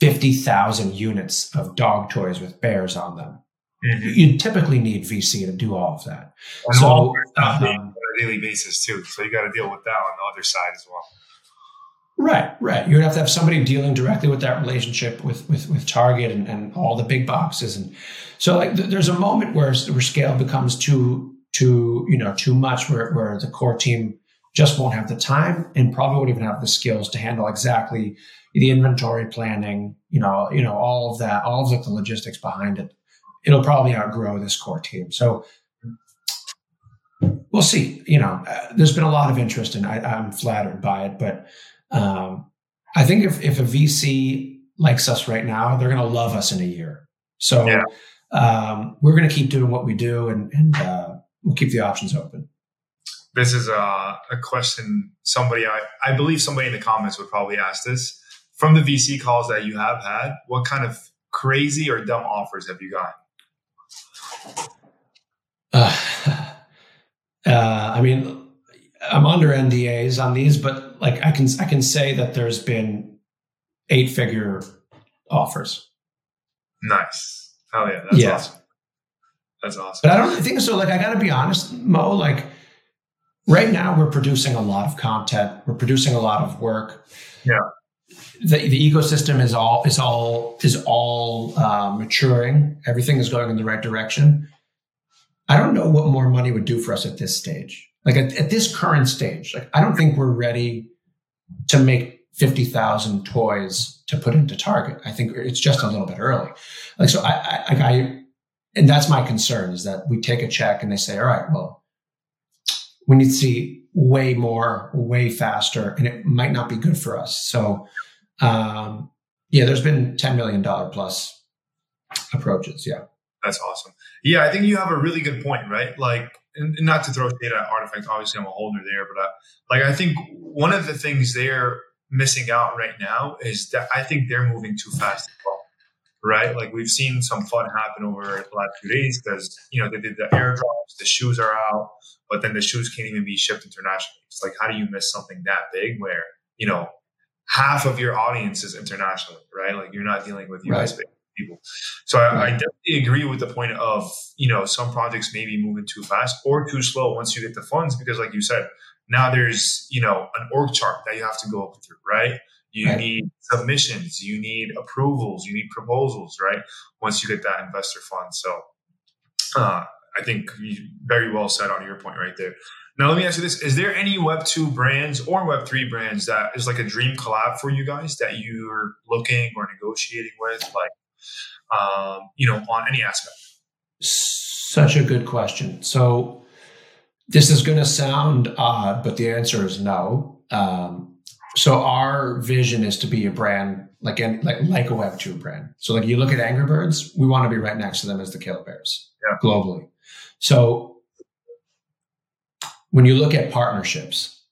50,000 units of dog toys with bears on them, mm-hmm. you typically need VC to do all of that. And so, um, on a daily basis too. So you got to deal with that on the other side as well. Right, right. You would have to have somebody dealing directly with that relationship with with, with Target and, and all the big boxes, and so like th- there's a moment where where scale becomes too too you know too much where, where the core team just won't have the time and probably won't even have the skills to handle exactly the inventory planning you know you know all of that all of the logistics behind it. It'll probably outgrow this core team. So we'll see. You know uh, there's been a lot of interest and I, i'm flattered by it but um, i think if, if a vc likes us right now they're going to love us in a year so yeah. um, we're going to keep doing what we do and, and uh, we'll keep the options open. This is a, a question somebody, I, I believe somebody in the comments would probably ask this. From the VC calls that you have had, what kind of crazy or dumb offers have you got? Uh, uh, I mean, I'm under NDAs on these, but like I can I can say that there's been eight figure offers. Nice. Hell yeah, that's yeah. awesome. That's awesome. But I don't think so. Like, I got to be honest, Moe. Like, right now we're producing a lot of content. We're producing a lot of work. Yeah. The, the ecosystem is all is all is all uh, maturing. Everything is going in the right direction. I don't know what more money would do for us at this stage. Like at, at this current stage, like I don't think we're ready to make fifty thousand toys to put into Target. I think it's just a little bit early. Like so, I, I, I and that's my concern is that we take a check and they say, all right, well, we need to see way more, way faster, and it might not be good for us. So, um, yeah, there's been $10 million plus approaches. Yeah. That's awesome. Yeah, I think you have a really good point, right? Like, and not to throw shade at RTFKT, obviously I'm a holder there, but uh, like I think one of the things they're missing out right now is that I think they're moving too fast right? Like we've seen some fun happen over the last few days because you know they did the airdrops, the shoes are out, but then the shoes can't even be shipped internationally. It's like how do you miss something that big where you know half of your audience is international, right? Like you're not dealing with US right. People. So I, I, definitely agree with the point of you know some projects may be moving too fast or too slow once you get the funds because like you said now there's you know an org chart that you have to go through, right? You right. need submissions, you need approvals, you need proposals, right? Once you get that investor fund. So uh, I think you very well said on your point right there. Now, let me ask you this Is there any Web2 brands or Web3 brands that is like a dream collab for you guys that you're looking or negotiating with, like, um, you know, on any aspect? Such a good question. So, this is going to sound odd, but the answer is no. Um, so our vision is to be a brand like like like a Web two brand. So like you look at Angry Birds, we want to be right next to them as the Killabears yeah. globally. So when you look at partnerships,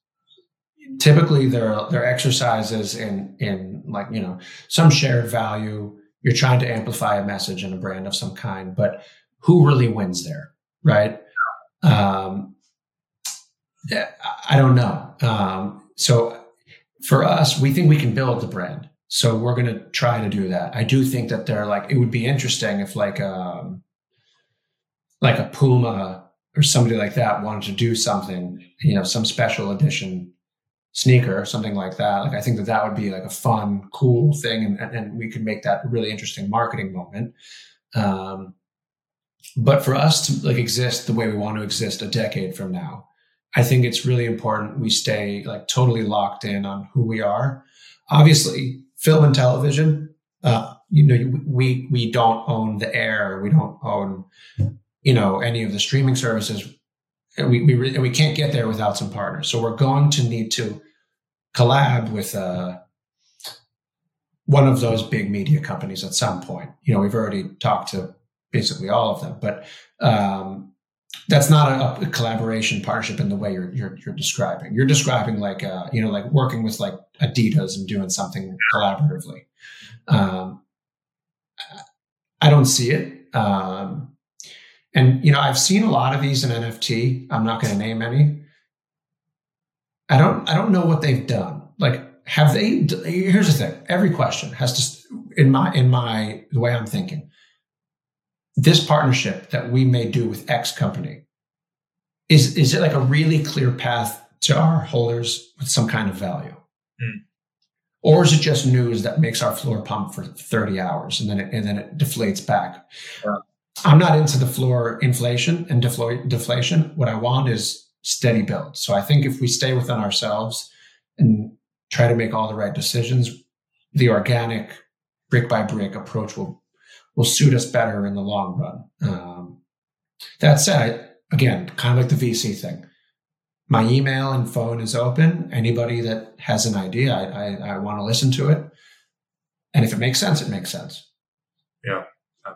typically there are there are exercises in in like you know some shared value. You're trying to amplify a message and a brand of some kind, but who really wins there, right? Um, I don't know. Um, so for us, we think we can build the brand. So we're going to try to do that. I do think that they're like, it would be interesting if like, um, like a Puma or somebody like that wanted to do something, you know, some special edition sneaker, something like that. Like, I think that that would be like a fun, cool thing. And, and we could make that a really interesting marketing moment. Um, but for us to like exist the way we want to exist a decade from now, I think it's really important we stay like totally locked in on who we are. Obviously, film and television, uh, you know, we we don't own the air, we don't own, you know, any of the streaming services. We we and we can't get there without some partners. So we're going to need to collab with uh, one of those big media companies at some point. You know, we've already talked to basically all of them, but um, that's not a, a, collaboration partnership in the way you're, you're, you're describing. You're describing like uh, you know like working with like Adidas and doing something collaboratively. Um, I don't see it. Um, and you know I've seen a lot of these in NFT. I'm not going to name any. I don't I don't know what they've done. Like have they? Here's the thing. Every question has to in my in my the way I'm thinking this partnership that we may do with X company, is, is it like a really clear path to our holders with some kind of value? Mm. Or is it just news that makes our floor pump for 30 hours and then it, and then it deflates back? Yeah. I'm not into the floor inflation and deflation. What I want is steady build. So I think if we stay within ourselves and try to make all the right decisions, the organic brick by brick approach will will suit us better in the long run. Um, that said, again, kind of like the VC thing. My email and phone is open. Anybody that has an idea, I, I, I want to listen to it. And if it makes sense, it makes sense. Yeah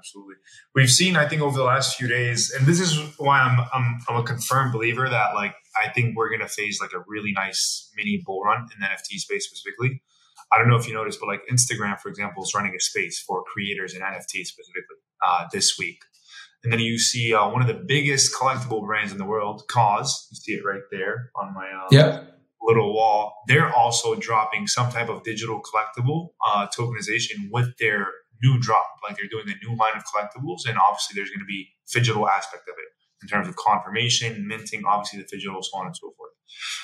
absolutely. We've seen, I think, over the last few days, and this is why I'm I'm, I'm a confirmed believer that like I think we're gonna face like a really nice mini bull run in the NFT space specifically. I don't know if you noticed, but like Instagram, for example, is running a space for creators and NFT specifically uh, this week. And then you see uh, one of the biggest collectible brands in the world, KAWS. You see it right there on my uh, yeah. little wall. They're also dropping some type of digital collectible uh, tokenization with their new drop. Like they're doing a new line of collectibles, and obviously there's going to be phygital aspect of it in terms of confirmation, minting, obviously the phygital, so on and so forth.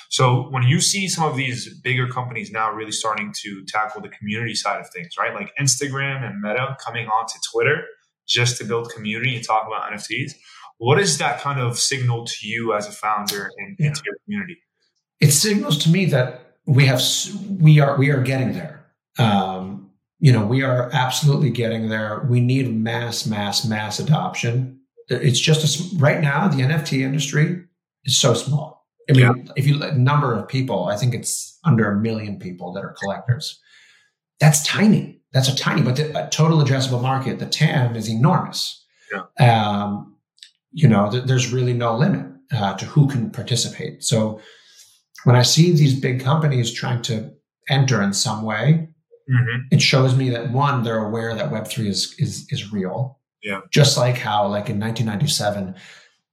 So when you see some of these bigger companies now really starting to tackle the community side of things, right? Like Instagram and Meta coming onto Twitter just to build community and talk about NFTs. What does that kind of signal to you as a founder and yeah. into your community? It signals to me that we have we are we are getting there. Um, you know, we are absolutely getting there. We need mass, mass, mass adoption. It's just a, right now, the NFT industry is so small. I mean, yeah. if you number of people, I think it's under a million people that are collectors. That's tiny. That's a tiny, but the total addressable market, the TAM is enormous. Yeah. Um, you know, th- there's really no limit uh, to who can participate. So when I see these big companies trying to enter in some way, Mm-hmm. It shows me that one, they're aware that Web3 is, is, is real. Yeah. Just like how, like in 1997,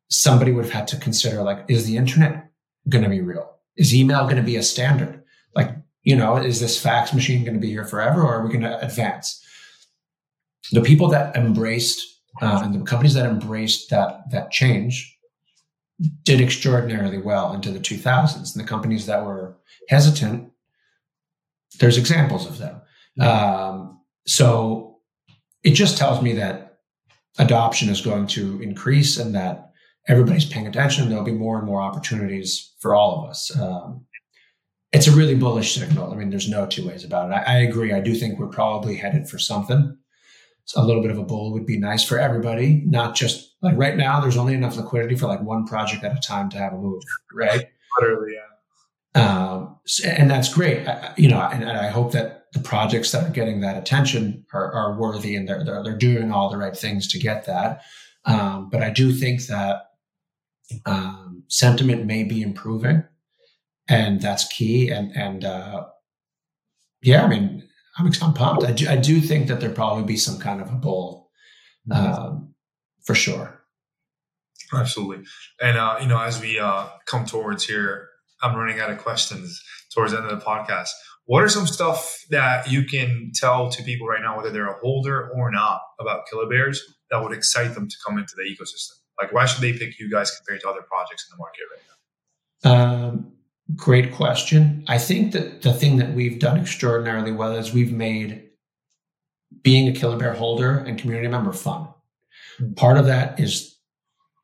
somebody would have had to consider, like, is the internet going to be real? Is email going to be a standard? Like, you know, is this fax machine going to be here forever or are we going to advance? The people that embraced uh, and the companies that embraced that, that change did extraordinarily well into the 2000s. And the companies that were hesitant, there's examples of them. Um, so it just tells me that adoption is going to increase and that everybody's paying attention. There'll be more and more opportunities for all of us. Um, it's a really bullish signal. I mean, there's no two ways about it. I, I agree. I do think we're probably headed for something. So a little bit of a bull would be nice for everybody, not just like right now, there's only enough liquidity for like one project at a time to have a move, right? Literally, yeah. Um, and that's great. I, you know, and, and, I hope that the projects that are getting that attention are, are worthy and they're, they're, they're, doing all the right things to get that. Um, but I do think that um, sentiment may be improving, and that's key. And and uh, yeah, I mean, I'm, I'm pumped. I do, I do think that there probably be some kind of a bull, mm-hmm. um, for sure. Absolutely, and uh, you know, as we uh, come towards here I'm running out of questions towards the end of the podcast. What are some stuff that you can tell to people right now, whether they're a holder or not, about Killabears that would excite them to come into the ecosystem? Like, why should they pick you guys compared to other projects in the market right now? Um, great question. I think that the thing that we've done extraordinarily well is we've made being a Killabear holder and community member fun. Hmm. Part of that is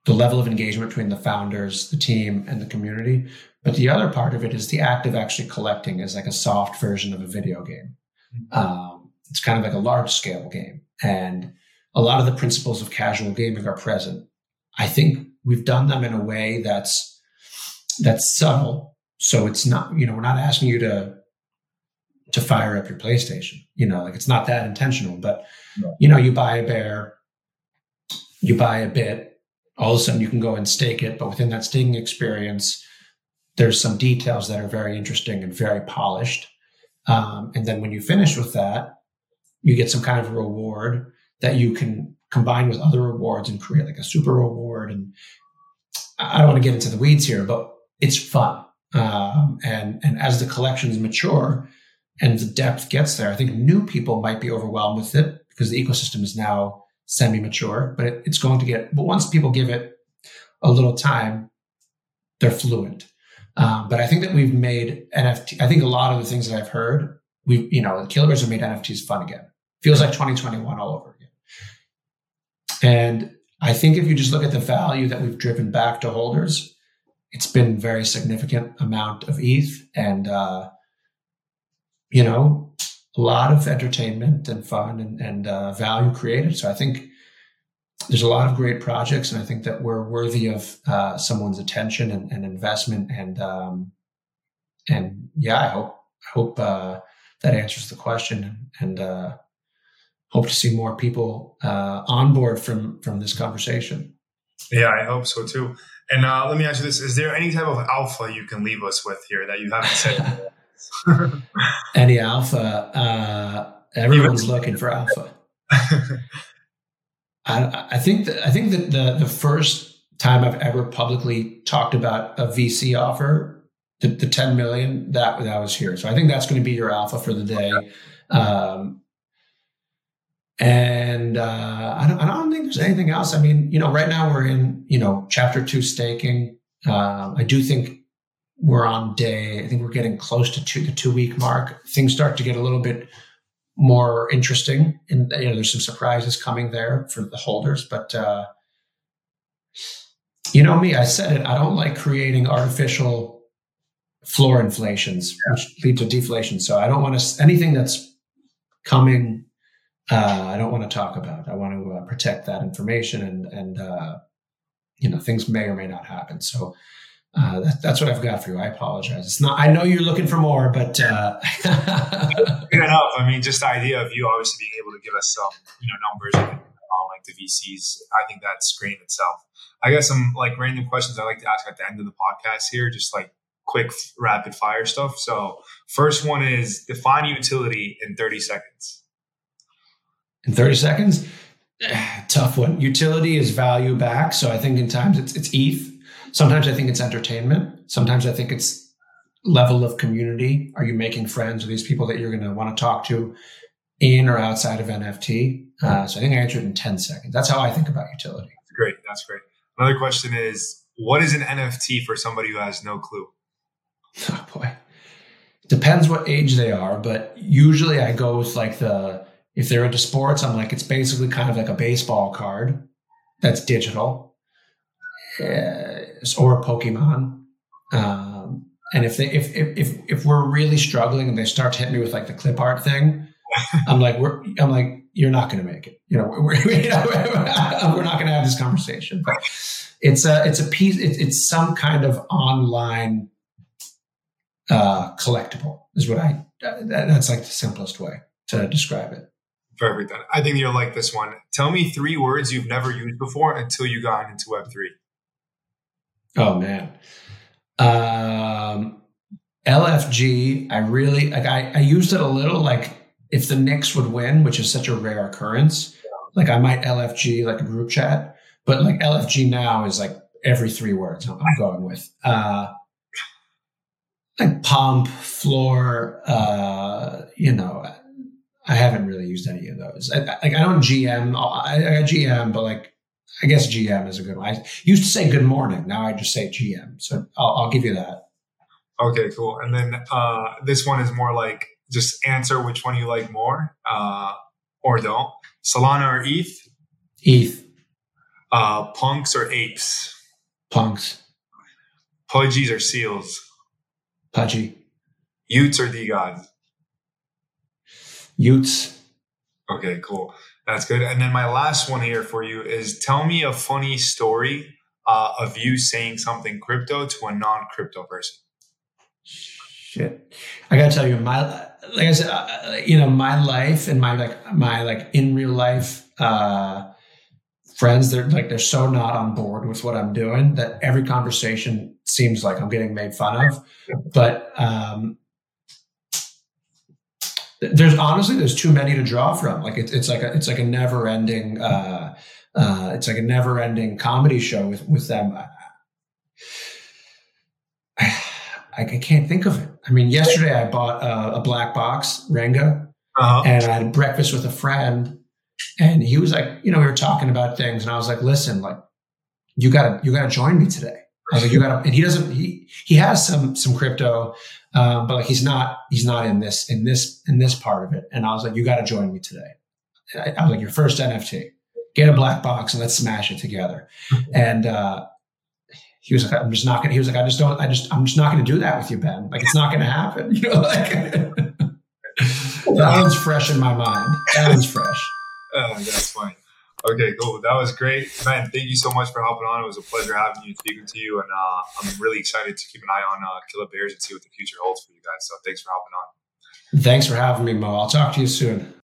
the level of engagement between the founders, the team, and the community. But the other part of it is the act of actually collecting is like a soft version of a video game. Mm-hmm. Um, it's kind of like a large scale game. And a lot of the principles of casual gaming are present. I think we've done them in a way that's, that's subtle. So it's not, you know, we're not asking you to, to fire up your PlayStation, you know, like it's not that intentional, but no. you know, you buy a bear, you buy a bit, all of a sudden you can go and stake it. But within that staking experience, there's some details that are very interesting and very polished. Um, and then when you finish with that, you get some kind of reward that you can combine with other rewards and create like a super reward. And I don't want to get into the weeds here, but it's fun. Um, and and as the collections mature and the depth gets there, I think new people might be overwhelmed with it because the ecosystem is now semi-mature. But it, it's going to get. But once people give it a little time, they're fluent. Um, but I think that we've made NFT. I think a lot of the things that I've heard, we you know, the Killabears have made NFTs fun again. Feels like 2021 all over again. And I think if you just look at the value that we've driven back to holders, it's been very significant amount of ETH and, uh, you know, a lot of entertainment and fun and, and uh, value created. So I think there's a lot of great projects, and I think that we're worthy of uh, someone's attention and, and investment. And um, and yeah, I hope I hope uh, that answers the question, and uh, hope to see more people uh, on board from from this conversation. Yeah, I hope so too. And uh, let me ask you this: Is there any type of alpha you can leave us with here that you haven't said? any alpha? Uh, everyone's looking for alpha. I, I think that I think that the the first time I've ever publicly talked about a VC offer, the, the 10 million, that that was here. So I think that's going to be your alpha for the day. Um, and uh, I, don't, I don't think there's anything else. I mean, you know, right now we're in, you know, chapter two staking. Uh, I do think we're on day. I think we're getting close to two, the two week mark. Things start to get a little bit more interesting. And you know, there's some surprises coming there for the holders. But uh, you know me, I said it. I don't like creating artificial floor inflations, which lead to deflation. So I don't want to anything that's coming. Uh, I don't want to talk about. I want to uh, protect that information, and and uh, you know things may or may not happen. So uh, that, that's what I've got for you. I apologize. It's not. I know you're looking for more, but uh, enough. I mean, just the idea of you obviously being able to give us some, you know, numbers on like the VCs. I think that's great in itself. I got some like random questions I like to ask at the end of the podcast here, just like quick rapid fire stuff. So, first one is define utility in 30 seconds. In 30 seconds, tough one. Utility is value back. So I think in times it's it's ETH Sometimes I think it's entertainment. Sometimes I think it's level of community. Are you making friends with these people that you're going to want to talk to in or outside of NFT? Uh, so I think I answered in 10 seconds. That's how I think about utility. Great. That's great. Another question is what is an NFT for somebody who has no clue? Oh boy. Depends what age they are, but usually I go with like the if they're into sports, I'm like it's basically kind of like a baseball card that's digital. Or a Pokemon. Um, and if they if, if if if we're really struggling and they start to hit me with like the clip art thing, I'm like we're I'm like you're not going to make it. You know, we're, you know, we're not going to have this conversation. But it's a it's a piece. It's, it's some kind of online uh, collectible. Is what I that, that's like the simplest way to describe it. Perfect. I think you'll like this one. Tell me three words you've never used before until you got into Web three. Oh man. Um, LFG, I really like I, I used it a little like if the Knicks would win, which is such a rare occurrence, like I might LFG like a group chat, but like LFG now is like every three words I'm, going with. Uh, like pump, floor, uh, you know, I haven't really used any of those. I, like I don't GM, I, I GM, but like I guess GM is a good one. I used to say good morning. Now I just say GM. So I'll, I'll give you that. Okay, cool. And then uh, this one is more like just answer which one you like more uh, or don't. Solana or ETH? ETH. Uh, punks or apes? Punks. Pudgies or seals? Pudgy. y00ts or DeGods? y00ts. Okay, cool. That's good. And then my last one here for you is tell me a funny story uh, of you saying something crypto to a non-crypto person. Shit, I gotta tell you, my like I said, uh, you know, my life and my like my like in real life uh, friends, they're like they're so not on board with what I'm doing that every conversation seems like I'm getting made fun of. But um, there's honestly there's too many to draw from. Like it's it's like a it's like a never ending uh, uh, it's like a never ending comedy show with with them. I, I can't think of it. I mean, yesterday I bought a, a black box Renga, uh-huh. and I had breakfast with a friend, and he was like, you know, we were talking about things, and I was like, listen, like, you gotta you gotta join me today. I was like, you gotta, and he doesn't, he, he has some, some crypto, um, but like he's not, he's not in this, in this, in this part of it. And I was like, you got to join me today. I, I, was like, your first NFT. get a black box and let's smash it together. and uh, he was like, I'm just not gonna. He was like, I just don't. I just I'm just not gonna do that with you, Ben. Like it's not gonna happen. You know, like that one's fresh in my mind. That one's fresh. Oh, that's funny. Okay, cool. That was great, man. Thank you so much for hopping on. It was a pleasure having you speaking to you, and uh, I'm really excited to keep an eye on uh, Killabears and see what the future holds for you guys. So thanks for hopping on. Thanks for having me, Moe. I'll talk to you soon.